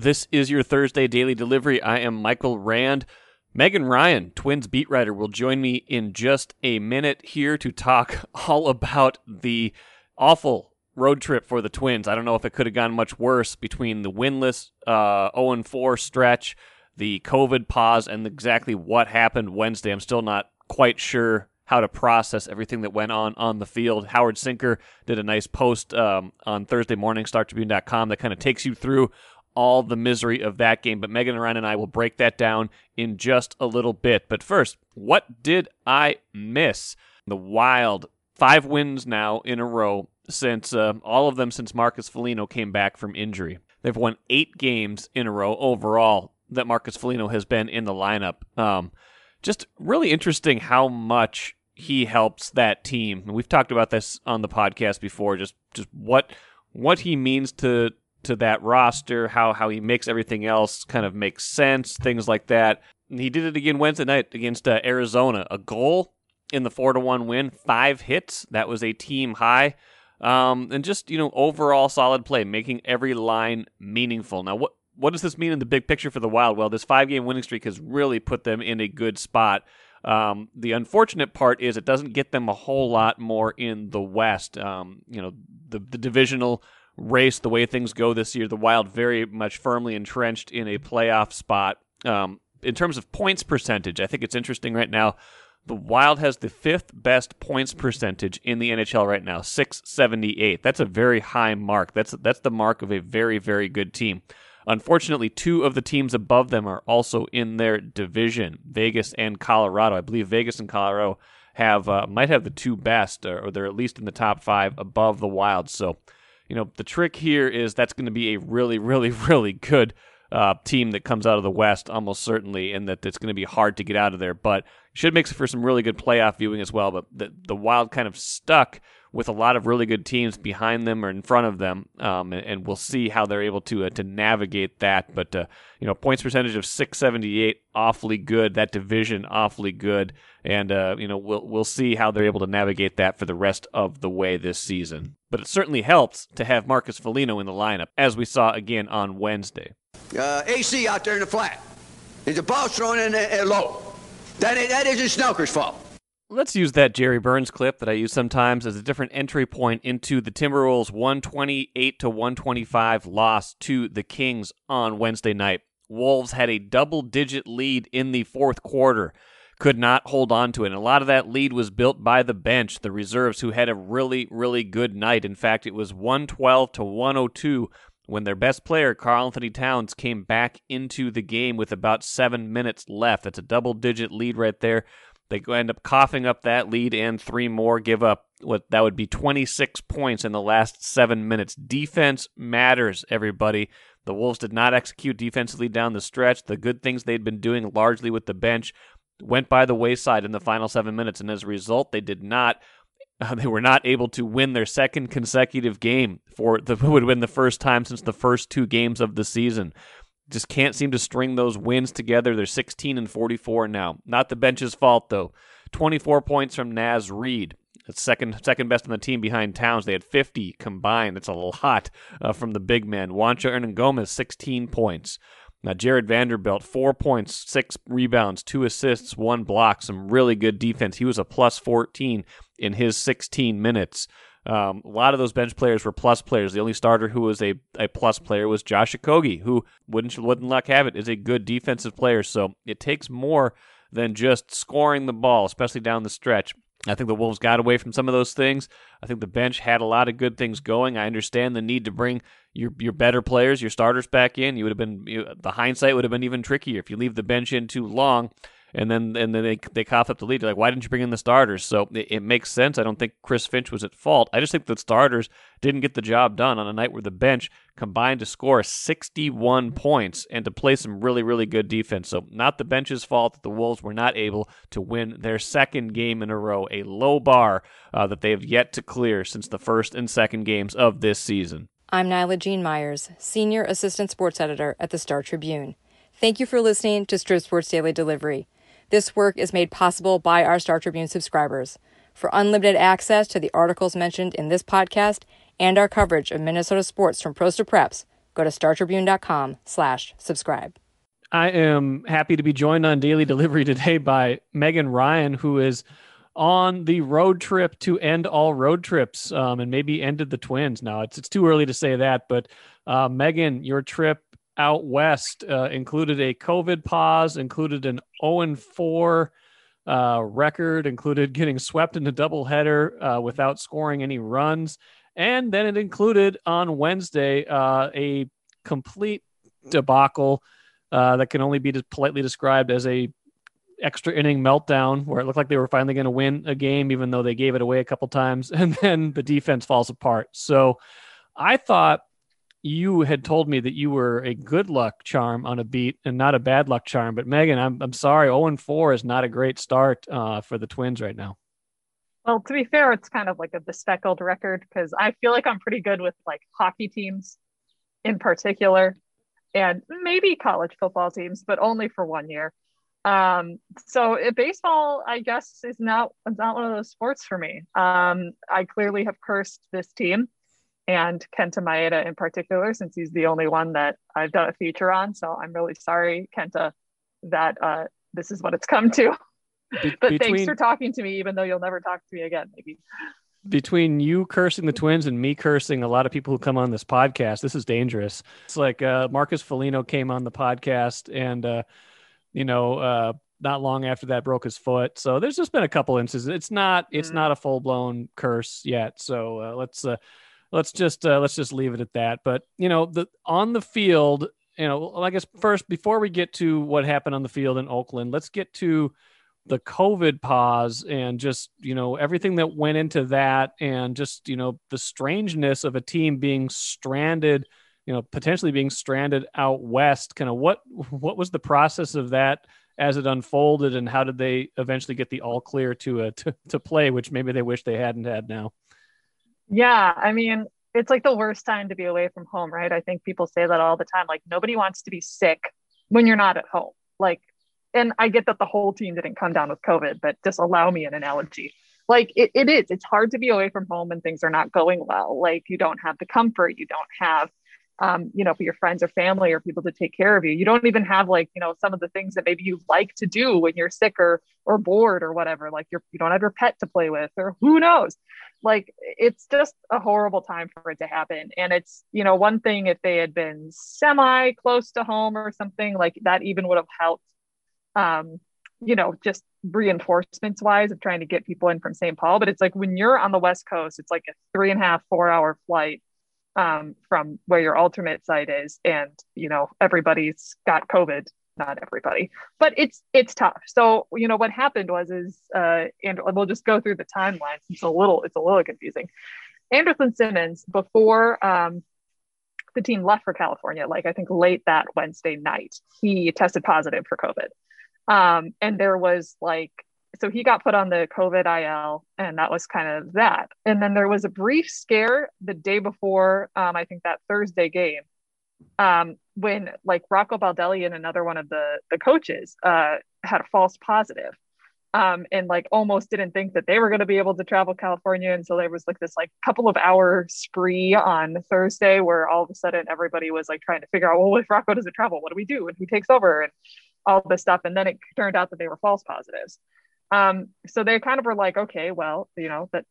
This is your Thursday daily delivery. I am Michael Rand. Megan Ryan, Twins beat writer, will join me in just a minute here to talk all about the awful road trip for the Twins. I don't know if it could have gone much worse between the winless uh, 0 4 stretch, the COVID pause, and exactly what happened Wednesday. I'm still not quite sure how to process everything that went on on the field. Howard Sinker did a nice post um, on Thursday morning, StarTribune.com, that kind of takes you through all the misery of that game. But Megan Ryan and I will break that down in just a little bit. But first, what did I miss? The Wild, five wins now in a row since uh, all of them since Marcus Foligno came back from injury. They've won eight games in a row overall that Marcus Foligno has been in the lineup. Um, just really interesting how much he helps that team. we've talked about this on the podcast before. Just just what what he means to to that roster, how how he makes everything else kind of make sense, things like that. And he did it again Wednesday night against uh, Arizona. A goal in the four to one win, five hits. That was a team high. Um, and just you know overall solid play, making every line meaningful. Now, what what does this mean in the big picture for the Wild? Well, this five game winning streak has really put them in a good spot. Um, the unfortunate part is it doesn't get them a whole lot more in the West. Um, you know, the, the divisional race, the way things go this year, the Wild very much firmly entrenched in a playoff spot. Um, in terms of points percentage, I think it's interesting right now. The Wild has the fifth best points percentage in the NHL right now, 678. That's a very high mark. That's that's the mark of a very very good team. Unfortunately, two of the teams above them are also in their division, Vegas and Colorado. I believe Vegas and Colorado have uh, might have the two best, or they're at least in the top five above the Wild. So, you know, the trick here is that's going to be a really, really, really good uh, team that comes out of the West, almost certainly, and that it's going to be hard to get out of there. But should make for some really good playoff viewing as well. But the, the Wild kind of stuck with a lot of really good teams behind them or in front of them, um, and, and, we'll see how they're able to uh, to navigate that. But uh, you know, points percentage of 678, awfully good. That division, awfully good, and uh, you know, we'll we'll see how they're able to navigate that for the rest of the way this season. But it certainly helps to have Marcus Foligno in the lineup, as we saw again on Wednesday. Uh, AC out there in the flat. Is the ball thrown in low? That, that isn't Snelker's fault. Let's use that Jerry Burns clip that I use sometimes as a different entry point into the Timberwolves 128 to 125 loss to the Kings on Wednesday night. Wolves had a double digit lead in the fourth quarter, could not hold on to it. And a lot of that lead was built by the bench, the reserves, who had a really, really good night. In fact, it was 112 to 102 when their best player, Karl-Anthony Towns, came back into the game with about seven minutes left. That's a double digit lead right there. They end up coughing up that lead and three more, give up what that would be 26 points in the last seven minutes. Defense matters, everybody. The Wolves did not execute defensively down the stretch. The good things they'd been doing largely with the bench went by the wayside in the final seven minutes, and as a result, they did not. Uh, they were not able to win their second consecutive game for the would win the first time since the first two games of the season just can't seem to string those wins together. They're 16 and 44 now. Not the bench's fault though. 24 points from Naz Reid. That's second second best on the team behind Towns. They had 50 combined. That's a lot uh, from the big men. Juancho Hernangomez 16 points. Now Jared Vanderbilt four points, six rebounds, two assists, one block. Some really good defense. He was a plus 14 in his 16 minutes. Um, a lot of those bench players were plus players. The only starter who was a, a plus player was Josh Okogie, who wouldn't wouldn't luck have it is a good defensive player. So it takes more than just scoring the ball, especially down the stretch. I think the Wolves got away from some of those things. I think the bench had a lot of good things going. I understand the need to bring your your better players, your starters back in. You would have been you, the hindsight would have been even trickier if you leave the bench in too long and then and then they they cough up the lead. They're like, why didn't you bring in the starters? So it, it, makes sense. I don't think Chris Finch was at fault. I just think the starters didn't get the job done on a night where the bench combined to score 61 points and to play some really really good defense. So not the bench's fault that the Wolves were not able to win their second game in a row, a low bar uh, that they have yet to clear since the first and second games of this season. I'm Naila Jean Meyers, Senior Assistant Sports Editor at the Star Tribune. Thank you for listening to Strib Sports Daily Delivery. This work is made possible by our Star Tribune subscribers. For unlimited access to the articles mentioned in this podcast and our coverage of Minnesota sports from pros to preps, Go to startribune.com slash subscribe. I am happy to be joined on Daily Delivery today by Megan Ryan, who is on the road trip to end all road trips um, and maybe ended the twins. Now it's it's too early to say that, but uh, Megan, your trip out west uh, included a COVID pause, included an 0 4 uh, record, included getting swept in a doubleheader uh, without scoring any runs. And then it included on Wednesday uh, a complete debacle uh, that can only be politely described as a extra inning meltdown where it looked like they were finally going to win a game, even though they gave it away a couple times, and then the defense falls apart. So I thought you had told me that you were a good luck charm on a beat and not a bad luck charm. But Megan, I'm I'm sorry, 0 4 is not a great start uh, for the Twins right now. Well, to be fair, it's kind of like a bespeckled record because I feel like I'm pretty good with like hockey teams in particular and maybe college football teams, but only for one year. Um, so it, baseball, I guess, is not not one of those sports for me. Um, I clearly have cursed this team and Kenta Maeda in particular, since he's the only one that I've done a feature on. So I'm really sorry, Kenta, that uh, this is what it's come to. Be- but between, thanks for talking to me, even though you'll never talk to me again, maybe. Between you cursing the twins and me cursing a lot of people who come on this podcast, this is dangerous. It's like uh, Marcus Foligno came on the podcast and, uh, you know, uh, not long after that broke his foot. So there's just been a couple instances. It's not it's mm. not a full blown curse yet. So uh, let's uh, let's just uh, let's just leave it at that. But you know, the on the field, you know, I guess first before we get to what happened on the field in Oakland, let's get to the COVID pause and just you know everything that went into that, and just you know the strangeness of a team being stranded, you know, potentially being stranded out west. Kind of what what was the process of that? as it unfolded and how did they eventually get the all clear to uh, to, to play which maybe they wish they hadn't had now yeah, I mean, it's like the worst time to be away from home, right? I think people say that all the time. Like, nobody wants to be sick when you're not at home. Like, and I get that the whole team didn't come down with COVID, but just allow me an analogy. Like, it, it is, it's hard to be away from home and things are not going well. Like, you don't have the comfort, you don't have um, you know, for your friends or family or people to take care of you. You don't even have like, you know, some of the things that maybe you like to do when you're sick or or bored or whatever. Like you're you don't have your pet to play with or who knows. Like it's just a horrible time for it to happen. And it's, you know, one thing if they had been semi close to home or something, like that even would have helped um, you know, just reinforcements wise of trying to get people in from St. Paul. But it's like when you're on the West Coast, it's like a three and a half, four hour flight um, from where your alternate site is and you know everybody's got covid not everybody but it's it's tough. So you know what happened was is uh and we'll just go through the timeline it's a little it's a little confusing. Andrelton Simmons before um the team left for California like I think late that Wednesday night he tested positive for covid. Um and there was like so he got put on the COVID IL, and that was kind of that. And then there was a brief scare the day before, um, I think that Thursday game, um, when like Rocco Baldelli and another one of the the coaches uh, had a false positive, um, and like almost didn't think that they were going to be able to travel California. And so there was like this like couple of hour spree on Thursday where all of a sudden everybody was like trying to figure out, well, if Rocco doesn't travel, what do we do? And who takes over? And all this stuff. And then it turned out that they were false positives. Um, so they kind of were like, okay, well, you know, that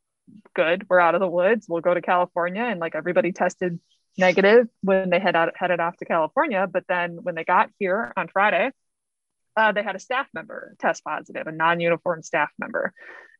good. We're out of the woods. We'll go to California. And like everybody tested negative when they had out, headed off to California. But then when they got here on Friday, uh, they had a staff member test positive, a non-uniform staff member.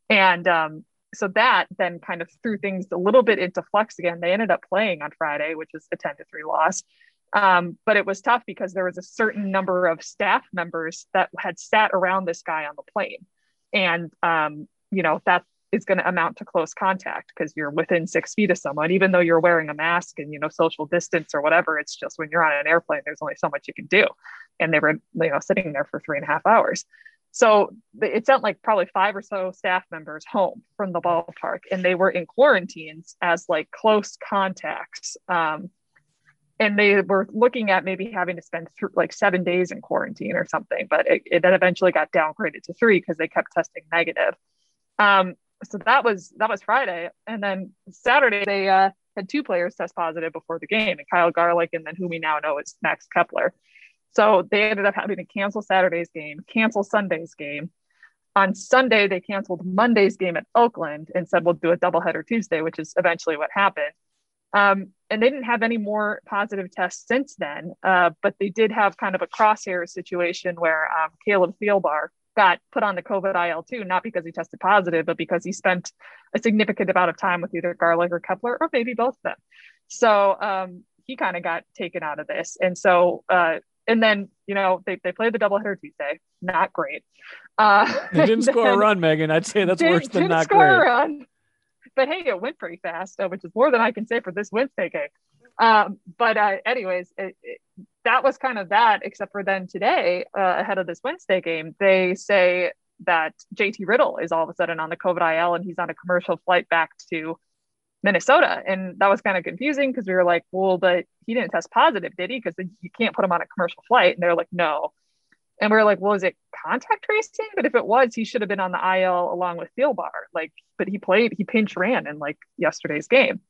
And um, so that then kind of threw things a little bit into flux again. They ended up playing on Friday, which was a 10 to 3 loss. Um, but it was tough because there was a certain number of staff members that had sat around this guy on the plane and um, you know that is going to amount to close contact because you're within six feet of someone. Even though you're wearing a mask and you know social distance or whatever it's just when you're on an airplane there's only so much you can do. And they were you know sitting there for three and a half hours. So it sent like probably five or so staff members home from the ballpark and they were in quarantines as like close contacts um, and they were looking at maybe having to spend th- like seven days in quarantine or something, but it, it then eventually got downgraded to three because they kept testing negative. Um, so that was that was Friday, and then Saturday they uh, had two players test positive before the game, and Kyle Garlick, and then who we now know is Max Kepler. So they ended up having to cancel Saturday's game, cancel Sunday's game. On Sunday, they canceled Monday's game at Oakland and said we'll do a doubleheader Tuesday, which is eventually what happened. Um, and they didn't have any more positive tests since then, uh, but they did have kind of a crosshair situation where um, Caleb Thielbar got put on the COVID IL too, not because he tested positive, but because he spent a significant amount of time with either Garlick or Kepler, or maybe both of them. So um, he kind of got taken out of this. And so, uh, and then, you know, they, they played the doubleheader Tuesday, not great. Uh, they didn't score a run, Megan. I'd say that's worse than not score great. A run. But hey, it went pretty fast, uh, which is more than I can say for this Wednesday game. Um, but uh, anyways, it, it, that was kind of that, except for then today, uh, ahead of this Wednesday game, they say that JT Riddle is all of a sudden on the COVID IL and he's on a commercial flight back to Minnesota. And that was kind of confusing because we were like, well, but he didn't test positive, did he? Because you can't put him on a commercial flight. And they're like, no. And we are like, well, is it contact tracing? But if it was, he should have been on the IL along with Thielbar. Like, but he played, he pinch ran in like yesterday's game.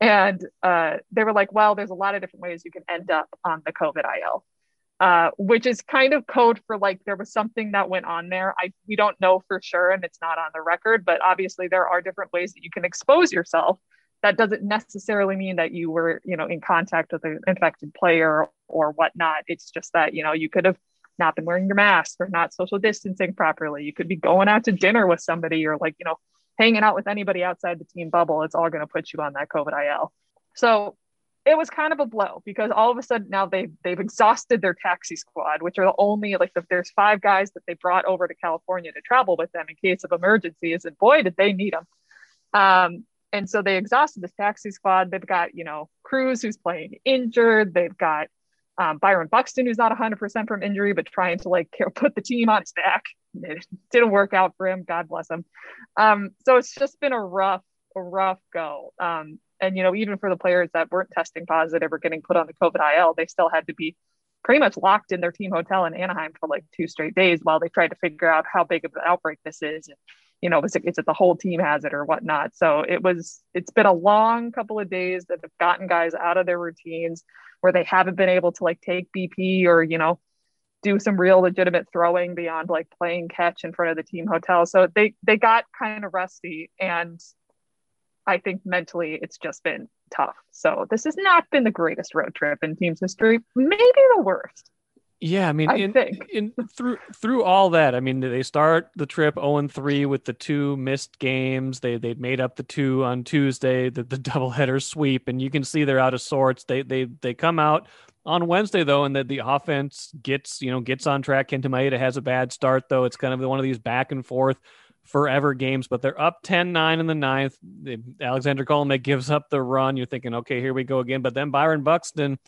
And uh, they were like, well, there's a lot of different ways you can end up on the COVID IL, uh, which is kind of code for like there was something that went on there. I we don't know for sure, and it's not on the record, but obviously there are different ways that you can expose yourself. That doesn't necessarily mean that you were, you know, in contact with an infected player or whatnot. It's just that you know you could have not been wearing your mask or not social distancing properly. You could be going out to dinner with somebody or like you know hanging out with anybody outside the team bubble, it's all going to put you on that COVID IL. So it was kind of a blow because all of a sudden now they they've exhausted their taxi squad, which are the only like the, there's five guys that they brought over to California to travel with them in case of emergencies, and boy did they need them. Um, and so they exhausted this taxi squad. They've got you know Cruz who's playing injured. They've got um, Byron Buxton who's not 100% from injury but trying to like put the team on his back it didn't work out for him. God bless him. Um, so it's just been a rough, a rough go. Um, and you know, even for the players that weren't testing positive or getting put on the COVID IL, they still had to be pretty much locked in their team hotel in Anaheim for like two straight days while they tried to figure out how big of an outbreak this is. And, you know, is it, is it the whole team has it or whatnot? So it was, it's been a long couple of days that have gotten guys out of their routines where they haven't been able to like take BP or, you know, do some real legitimate throwing beyond like playing catch in front of the team hotel. So they they got kind of rusty and I think mentally it's just been tough. So this has not been the greatest road trip in team's history, maybe the worst. Yeah, I mean, I in, think. in through through all that, I mean, they start the trip 0 and 3 with the two missed games. They they made up the two on Tuesday, the, the doubleheader sweep, and you can see they're out of sorts. They they they come out on Wednesday though, and that the offense gets you know gets on track. Kenta Maeda has a bad start though. It's kind of one of these back and forth forever games, but they're up 10-9 in the ninth. Alexander Colomé gives up the run. You're thinking, okay, here we go again. But then Byron Buxton,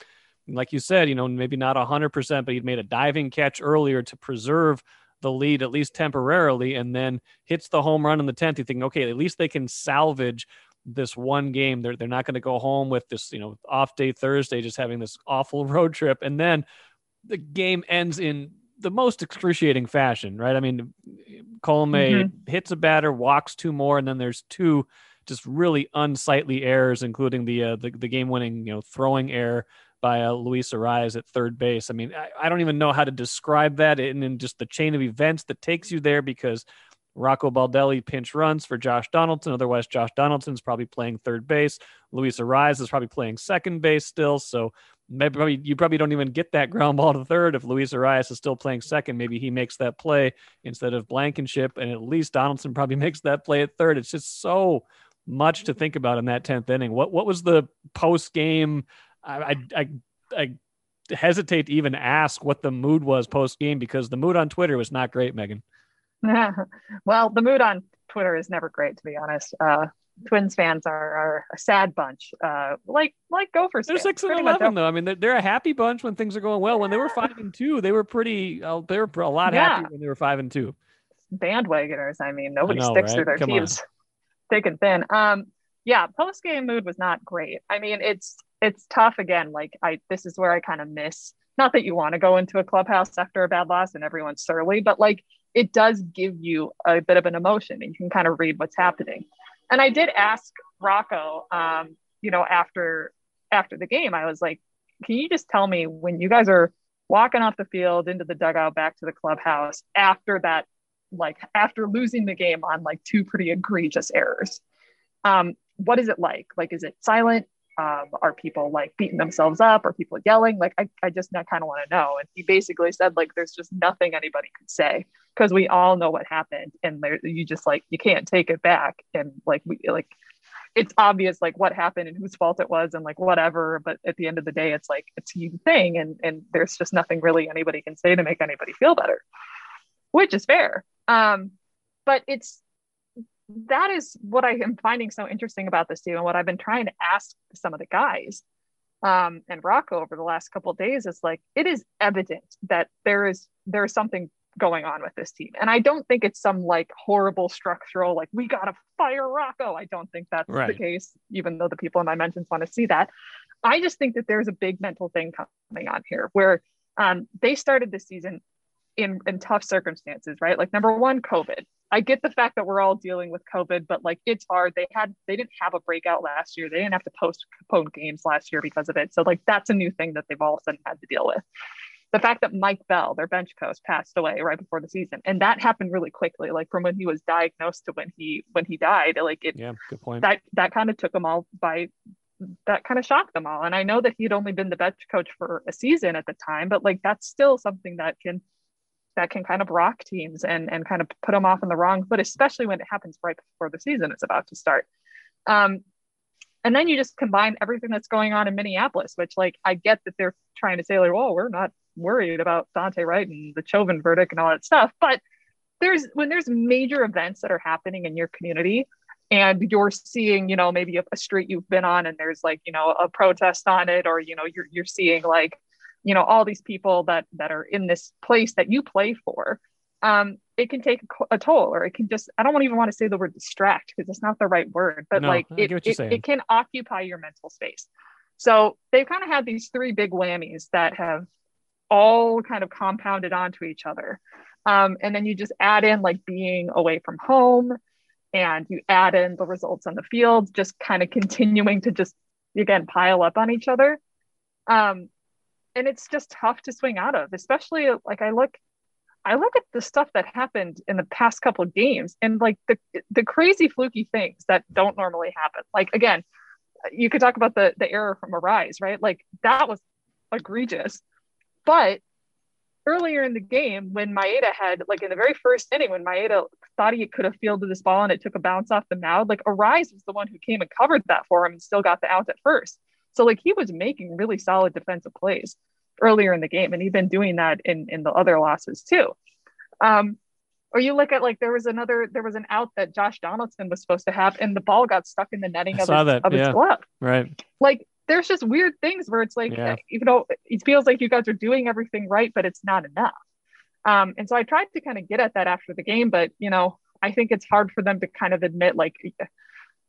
like you said, you know, maybe not 100%, but he'd made a diving catch earlier to preserve the lead, at least temporarily, and then hits the home run in the 10th. You think, okay, at least they can salvage this one game. They're they're not going to go home with this, you know, off day Thursday, just having this awful road trip, and then the game ends in the most excruciating fashion, right? I mean, Colomé mm-hmm. hits a batter, walks two more, and then there's two just really unsightly errors, including the uh, the, the game winning, you know, throwing error by uh, Luis Arraez at third base. I mean, I, I, don't even know how to describe that, and just the chain of events that takes you there because Rocco Baldelli pinch runs for Josh Donaldson. Otherwise, Josh Donaldson's probably playing third base. Luis Arraez is probably playing second base still. So maybe you probably don't even get that ground ball to third if Luis Arraez is still playing second. Maybe he makes that play instead of Blankenship, and at least Donaldson probably makes that play at third. It's just so much to think about in that tenth inning. What what was the post game? I, I I I hesitate to even ask what the mood was post game because the mood on Twitter was not great, Megan. well, the mood on Twitter is never great, to be honest. Uh, Twins fans are, are a sad bunch, uh, like like Gophers. They're fans, six and eleven though. I mean, they're, they're, a happy bunch when things are going well. When they were five and two, they were pretty. Uh, they were a lot yeah. happier when they were five and two. Bandwagoners. I mean, nobody I know, sticks right? through their Come teams on. thick and thin. Um, yeah, post game mood was not great. I mean, it's it's tough again. Like I, this is where I kind of miss. Not that you want to go into a clubhouse after a bad loss and everyone's surly, but like it does give you a bit of an emotion and you can kind of read what's happening. And I did ask Rocco, um, you know, after after the game, I was like, can you just tell me when you guys are walking off the field into the dugout back to the clubhouse after that, like after losing the game on like two pretty egregious errors? Um, what is it like? Like, is it silent? Um, are people like beating themselves up? Are people yelling? Like, I, I just kind of want to know. And he basically said, like, there's just nothing anybody could say because we all know what happened, and there, you just like you can't take it back. And like we like, it's obvious like what happened and whose fault it was, and like whatever. But at the end of the day, it's like it's a thing, and and there's just nothing really anybody can say to make anybody feel better, which is fair. Um, but it's that is what I am finding so interesting about this team and what I've been trying to ask some of the guys um, and Rocco over the last couple days is like it is evident that there is there is something going on with this team. And I don't think it's some like horrible structural, like we gotta fire Rocco. I don't think that's right. the case, even though the people in my mentions want to see that. I just think that there's a big mental thing coming on here where um, they started the season in in tough circumstances, right? Like number one, COVID. I get the fact that we're all dealing with COVID, but like it's hard. They had they didn't have a breakout last year. They didn't have to postpone games last year because of it. So like that's a new thing that they've all of a sudden had to deal with. The fact that Mike Bell, their bench coach, passed away right before the season, and that happened really quickly, like from when he was diagnosed to when he when he died. Like it, yeah, good point. That that kind of took them all by that kind of shocked them all. And I know that he'd only been the bench coach for a season at the time, but like that's still something that can that can kind of rock teams and and kind of put them off on the wrong foot, especially when it happens right before the season is about to start. Um, and then you just combine everything that's going on in Minneapolis, which like I get that they're trying to say like, well, we're not worried about Daunte Wright and the Chauvin verdict and all that stuff," but there's when there's major events that are happening in your community and you're seeing you know maybe a, a, street you've been on and there's like you know a protest on it or you know you're, you're seeing like you know all these people that that are in this place that you play for um it can take a, toll or it can just i don't even want to say the word distract because it's not the right word but no, like it, it, it can occupy your mental space. So they've kind of had these three big whammies that have all kind of compounded onto each other. Um, and then you just add in like being away from home and you add in the results on the field just kind of continuing to just again pile up on each other. Um, and it's just tough to swing out of especially like i look i look at the stuff that happened in the past couple games and like the the crazy fluky things that don't normally happen. Like again you could talk about the the error from Arraez, right? Like that was egregious. But earlier in the game when Maeda had like in the very first inning when Maeda thought he could have fielded this ball and it took a bounce off the mound like Arraez was the one who came and covered that for him and still got the out at first so like he was making really solid defensive plays earlier in the game, and he'd been doing that in in the other losses too. Um, or you look at like there was another there was an out that Josh Donaldson was supposed to have, and the ball got stuck in the netting of, his, that. of yeah. his glove. Right. Like there's just weird things where it's like yeah. you know it feels like you guys are doing everything right, but it's not enough. Um, and so I tried to kind of get at that after the game, but you know I think it's hard for them to kind of admit like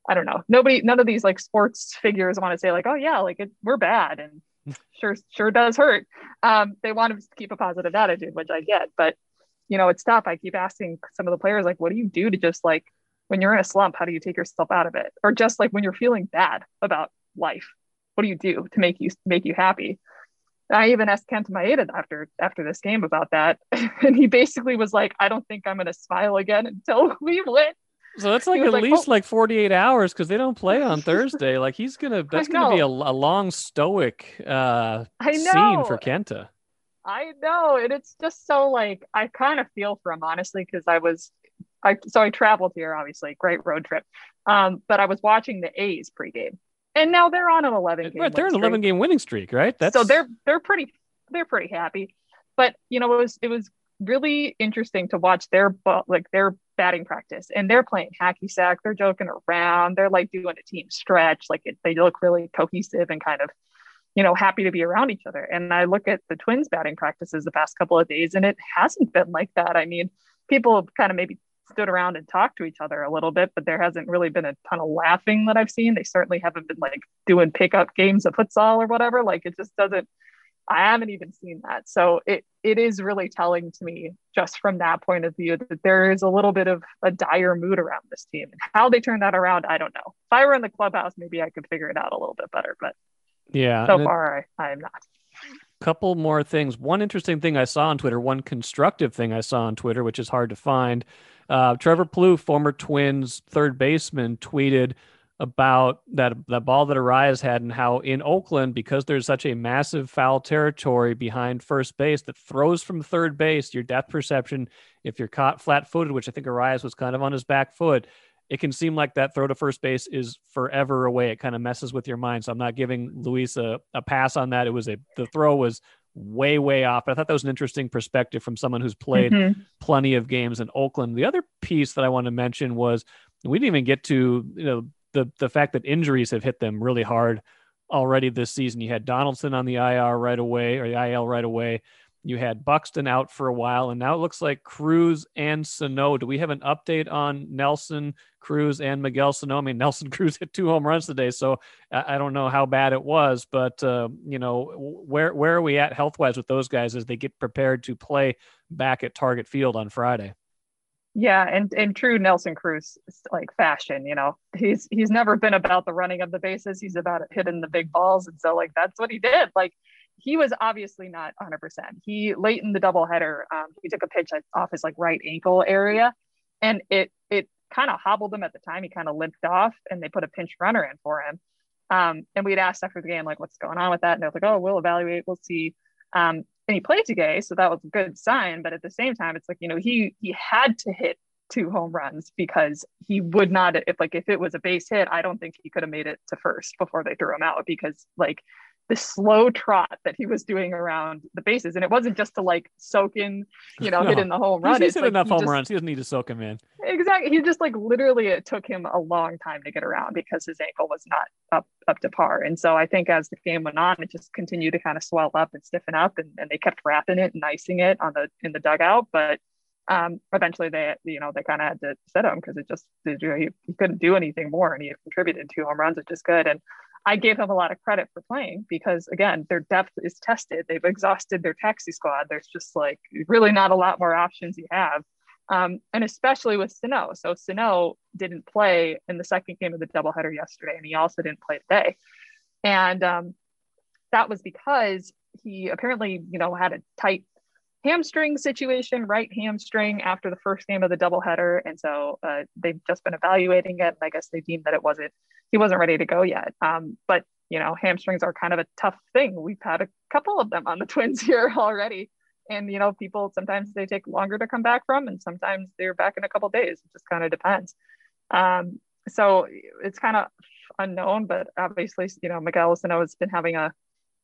I don't know. Nobody, none of these like sports figures want to say like, oh yeah, like it, we're bad and sure, sure does hurt. Um, they want to keep a positive attitude, which I get, but you know, it's tough. I keep asking some of the players like, what do you do to just like when you're in a slump, how do you take yourself out of it? Or just like when you're feeling bad about life, what do you do to make you make you happy? I even asked Kent Maeda after after this game about that, and he basically was like, "I don't think I'm going to smile again until we win." So that's like at like, least oh. like 48 hours because they don't play on Thursday. like he's gonna that's gonna be a, a long stoic uh scene for Kenta. I know, and it's just so like I kind of feel for him honestly because I was I so I traveled here obviously great road trip, um, but I was watching the A's pregame, and now they're on an 11 game. Right, they're an 11 game winning streak, right? That's so they're they're pretty they're pretty happy, but you know it was it was really interesting to watch their like their batting practice and they're playing hacky sack. They're joking around. They're like doing a team stretch. Like it, they look really cohesive and kind of you know happy to be around each other. And i look at the twins batting practices the past couple of days and it hasn't been like that. I mean people have kind of maybe stood around and talked to each other a little bit but there hasn't really been a ton of laughing that i've seen. They certainly haven't been like doing pickup games of futsal or whatever. Like it just doesn't I haven't even seen that. So it it is really telling to me just from that point of view that there is a little bit of a dire mood around this team. And how they turn that around, I don't know. If I were in the clubhouse, maybe I could figure it out a little bit better. But yeah, so far I, I am not. Couple more things. One interesting thing I saw on Twitter, one constructive thing I saw on Twitter, which is hard to find. Uh, Trevor Plouffe, former Twins third baseman, tweeted about that that ball that Arraez had and how in Oakland, because there's such a massive foul territory behind first base that throws from third base, your depth perception, if you're caught flat footed, which I think Arraez was kind of on his back foot, it can seem like that throw to first base is forever away. It kind of messes with your mind. So I'm not giving Luis a, a pass on that. It was a the throw was way, way off. But I thought that was an interesting perspective from someone who's played mm-hmm. plenty of games in Oakland. The other piece that I want to mention was we didn't even get to, you know, the the fact that injuries have hit them really hard already this season. You had Donaldson on the IR right away or the IL right away. You had Buxton out for a while, and now it looks like Cruz and Sano. Do we have an update on Nelson Cruz and Miguel Sano? I mean, Nelson Cruz hit two home runs today, so I don't know how bad it was, but uh, you know, where where are we at health wise with those guys as they get prepared to play back at Target Field on Friday? Yeah, and in true Nelson Cruz like fashion, you know, he's he's never been about the running of the bases. He's about hitting the big balls, and so like that's what he did. Like he was obviously not 100. percent He late in the doubleheader, um, he took a pitch off his like right ankle area, and it it kind of hobbled him at the time. He kind of limped off, and they put a pinch runner in for him. Um, and we'd asked after the game like, what's going on with that? And they're like, oh, we'll evaluate, we'll see. Um, and he played today, so that was a good sign. But at the same time, it's like you know he he had to hit two home runs because he would not if like if it was a base hit, I don't think he could have made it to first before they threw him out because like the slow trot that he was doing around the bases. And it wasn't just to like soak in, you know, no. hit in the home run. He's hit like enough he home just, runs. He doesn't need to soak him in. Exactly. He just like literally it took him a long time to get around because his ankle was not up up to par. And so I think as the game went on, it just continued to kind of swell up and stiffen up and, and they kept wrapping it and icing it on the in the dugout. But um, eventually they you know they kind of had to sit him because it just you know, he, he couldn't do anything more and he contributed two home runs which is good and I gave them a lot of credit for playing because again, their depth is tested. They've exhausted their taxi squad. There's just like really not a lot more options you have. Um, and especially with Sano. So Sano didn't play in the second game of the doubleheader yesterday, and he also didn't play today. And um, that was because he apparently, you know, had a tight hamstring situation, right hamstring after the first game of the doubleheader, and so uh, they've just been evaluating it. And I guess they deemed that it wasn't he wasn't ready to go yet. Um, but you know, hamstrings are kind of a tough thing. We've had a couple of them on the Twins here already, and you know, people sometimes they take longer to come back from, and sometimes they're back in a couple days. It just kind of depends. Um, so it's kind of unknown, but obviously, you know, Miguel Sano has been having a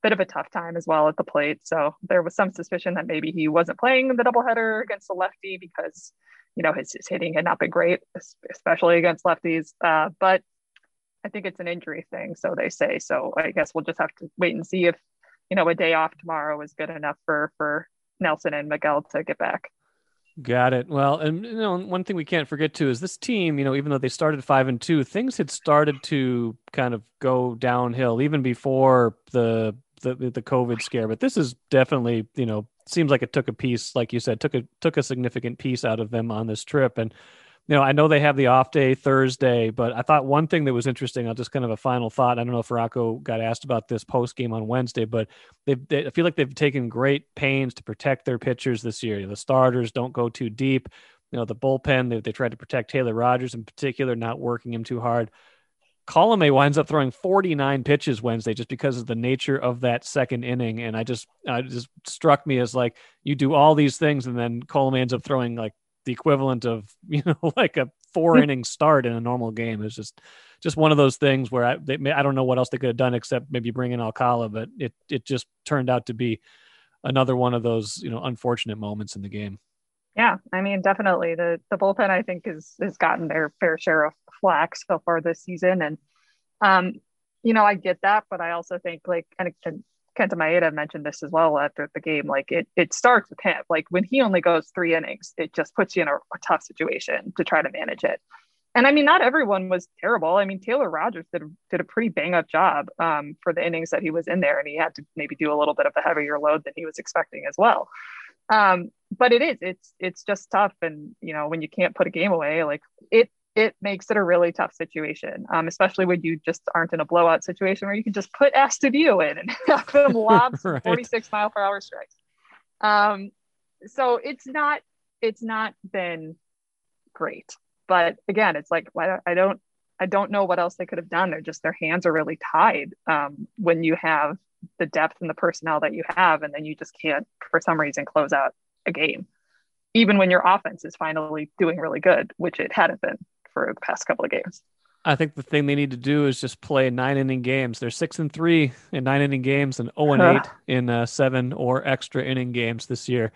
bit of a tough time as well at the plate. So there was some suspicion that maybe he wasn't playing the doubleheader against the lefty because, you know, his, his hitting had not been great, especially against lefties. Uh, but I think it's an injury thing, so they say. So I guess we'll just have to wait and see if, you know, a day off tomorrow is good enough for for Nelson and Miguel to get back. Got it. Well, and you know, one thing we can't forget too is this team. You know, even though they started five and two, things had started to kind of go downhill even before the the the COVID scare, but this is definitely you know seems like it took a piece, like you said, took a took a significant piece out of them on this trip. And you know, I know they have the off day Thursday, but I thought one thing that was interesting. I'll just kind of a final thought. I don't know if Rocco got asked about this post game on Wednesday, but they, they I feel like they've taken great pains to protect their pitchers this year. The starters don't go too deep. You know, the bullpen they, they tried to protect Taylor Rogers in particular, not working him too hard. Colome winds up throwing 49 pitches Wednesday just because of the nature of that second inning. And I just, I just struck me as like you do all these things and then Colome ends up throwing like the equivalent of, you know, like a four hmm. inning start in a normal game. It's just, just one of those things where I, they, I don't know what else they could have done except maybe bring in Alcala, but it, it just turned out to be another one of those, you know, unfortunate moments in the game. Yeah, I mean, definitely the the bullpen I think is has gotten their fair share of flack so far this season, and um, you know, I get that, but I also think like and, and Kenta Maeda mentioned this as well after the game. Like it it starts with him. Like when he only goes three innings, it just puts you in a, a tough situation to try to manage it. and I mean, not everyone was terrible. I mean, Taylor Rogers did did a pretty bang up job um, for the innings that he was in there, and he had to maybe do a little bit of a heavier load than he was expecting as well. Um, but it is, it's it's just tough, and you know, when you can't put a game away, like it it makes it a really tough situation, um, especially when you just aren't in a blowout situation where you can just put Astudillo in and have them lob right. 46 mile per hour strikes. Um, so it's not it's not been great. But again, it's like I don't I don't know what else they could have done. They're just their hands are really tied um, when you have the depth and the personnel that you have, and then you just can't for some reason close out a game, even when your offense is finally doing really good, which it hadn't been for the past couple of games. I think the thing they need to do is just play nine inning games. They're six and three in nine inning games and zero oh and eight in uh, seven or extra inning games this year.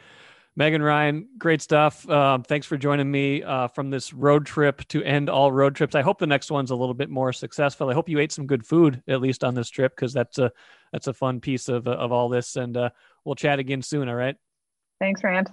Megan Ryan, great stuff. Um, thanks for joining me uh, from this road trip to end all road trips. I hope the next one's a little bit more successful. I hope you ate some good food at least on this trip because that's a that's a fun piece of of all this. And uh, we'll chat again soon. All right. Thanks, Rand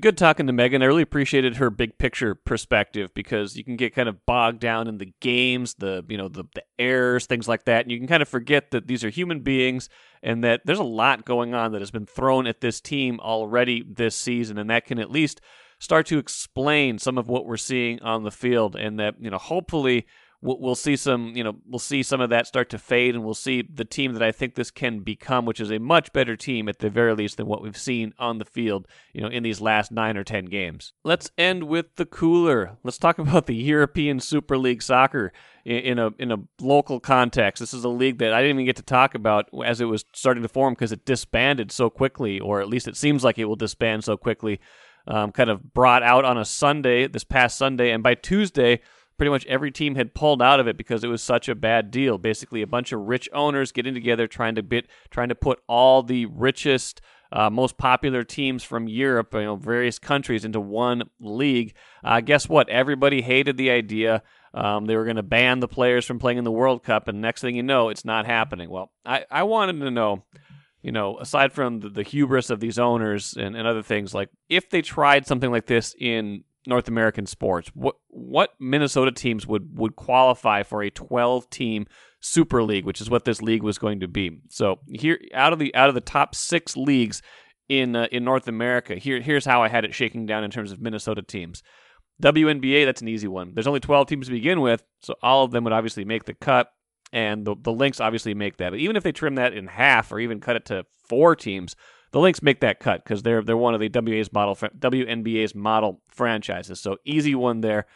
good talking to Megan. I really appreciated her big picture perspective because you can get kind of bogged down in the games, the you know the, the errors, things like that, and you can kind of forget that these are human beings and that there's a lot going on that has been thrown at this team already this season, and that can at least start to explain some of what we're seeing on the field, and that you know hopefully we'll, we'll see some, you know, we'll see some of that start to fade, and we'll see the team that I think this can become, which is a much better team at the very least than what we've seen on the field, you know, in these last nine or ten games. Let's end with the cooler. Let's talk about the European Super League soccer in a in a local context. This is a league that I didn't even get to talk about as it was starting to form because it disbanded so quickly, or at least it seems like it will disband so quickly. Um, kind of brought out on a Sunday, this past Sunday, and by Tuesday, pretty much every team had pulled out of it because it was such a bad deal. Basically, a bunch of rich owners getting together trying to bit trying to put all the richest uh, most popular teams from Europe, you know, various countries into one league. Uh, guess what? Everybody hated the idea. Um, they were going to ban the players from playing in the World Cup, and next thing you know, it's not happening. Well, I, I wanted to know, you know, aside from the, the hubris of these owners and, and other things, like if they tried something like this in North American sports. What what Minnesota teams would would qualify for a 12 team Super League, which is what this league was going to be. So here out of the out of the top 6 leagues in uh, in North America, here here's how I had it shaking down in terms of Minnesota teams. WNBA, that's an easy one. There's only 12 teams to begin with, so all of them would obviously make the cut and the the Lynx obviously make that. But even if they trim that in half or even cut it to 4 teams, the Lynx make that cut because they're they're one of the WA's model WNBA's model franchises. So easy one there.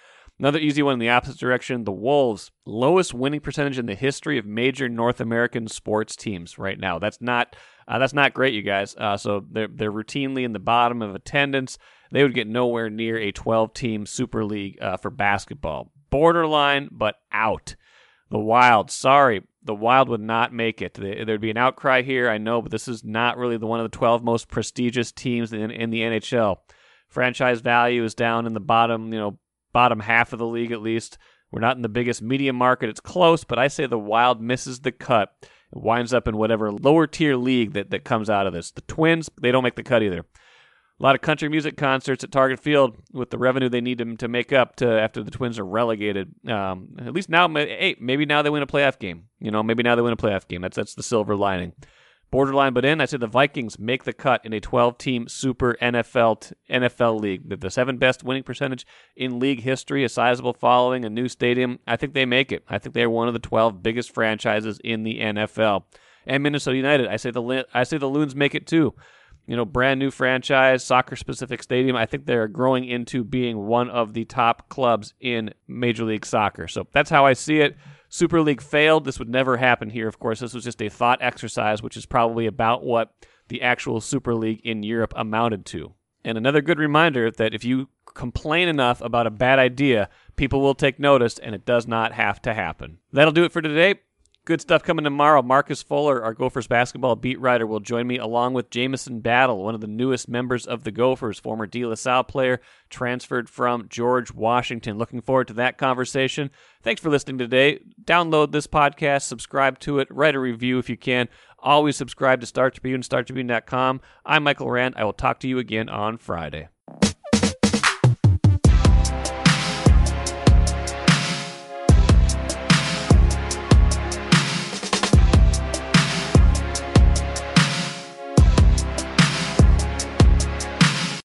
Another easy one in the opposite direction: the Wolves, lowest winning percentage in the history of major North American sports teams right now. That's not uh, that's not great, you guys. Uh, so they're they're routinely in the bottom of attendance. They would get nowhere near a 12 team Super League uh, for basketball. Borderline, but out. The Wild, sorry, the Wild would not make it. There'd be an outcry here, I know, but this is not really the one of the 12 most prestigious teams in, in the NHL. Franchise value is down in the bottom, you know, bottom half of the league at least. We're not in the biggest media market. It's close, but I say the Wild misses the cut. It winds up in whatever lower tier league that, that comes out of this. The Twins, they don't make the cut either a lot of country music concerts at Target Field with the revenue they need to, to make up to after the Twins are relegated. Um, at least now, hey, maybe now they win a playoff game. You know, maybe now they win a playoff game. That's that's the silver lining. Borderline, but in. I said the Vikings make the cut in a 12-team Super NFL t- NFL league. The, the seven best winning percentage in league history, a sizable following, a new stadium. I think they make it. I think they're one of the 12 biggest franchises in the NFL. And Minnesota United, I say the I say the Loons make it too you know, brand new franchise, soccer specific stadium. I think they're growing into being one of the top clubs in Major League Soccer. So that's how I see it. Super League failed. This would never happen here, of course. This was just a thought exercise, which is probably about what the actual Super League in Europe amounted to. And another good reminder that if you complain enough about a bad idea, people will take notice, and it does not have to happen. That'll do it for today. Good stuff coming tomorrow. Marcus Fuller, our Gophers basketball beat writer, will join me along with Jamison Battle, one of the newest members of the Gophers, former De La Salle player, transferred from George Washington. Looking forward to that conversation. Thanks for listening today. Download this podcast, subscribe to it, write a review if you can. Always subscribe to Star Tribune, StarTribune.com. I'm Michael Rand. I will talk to you again on Friday.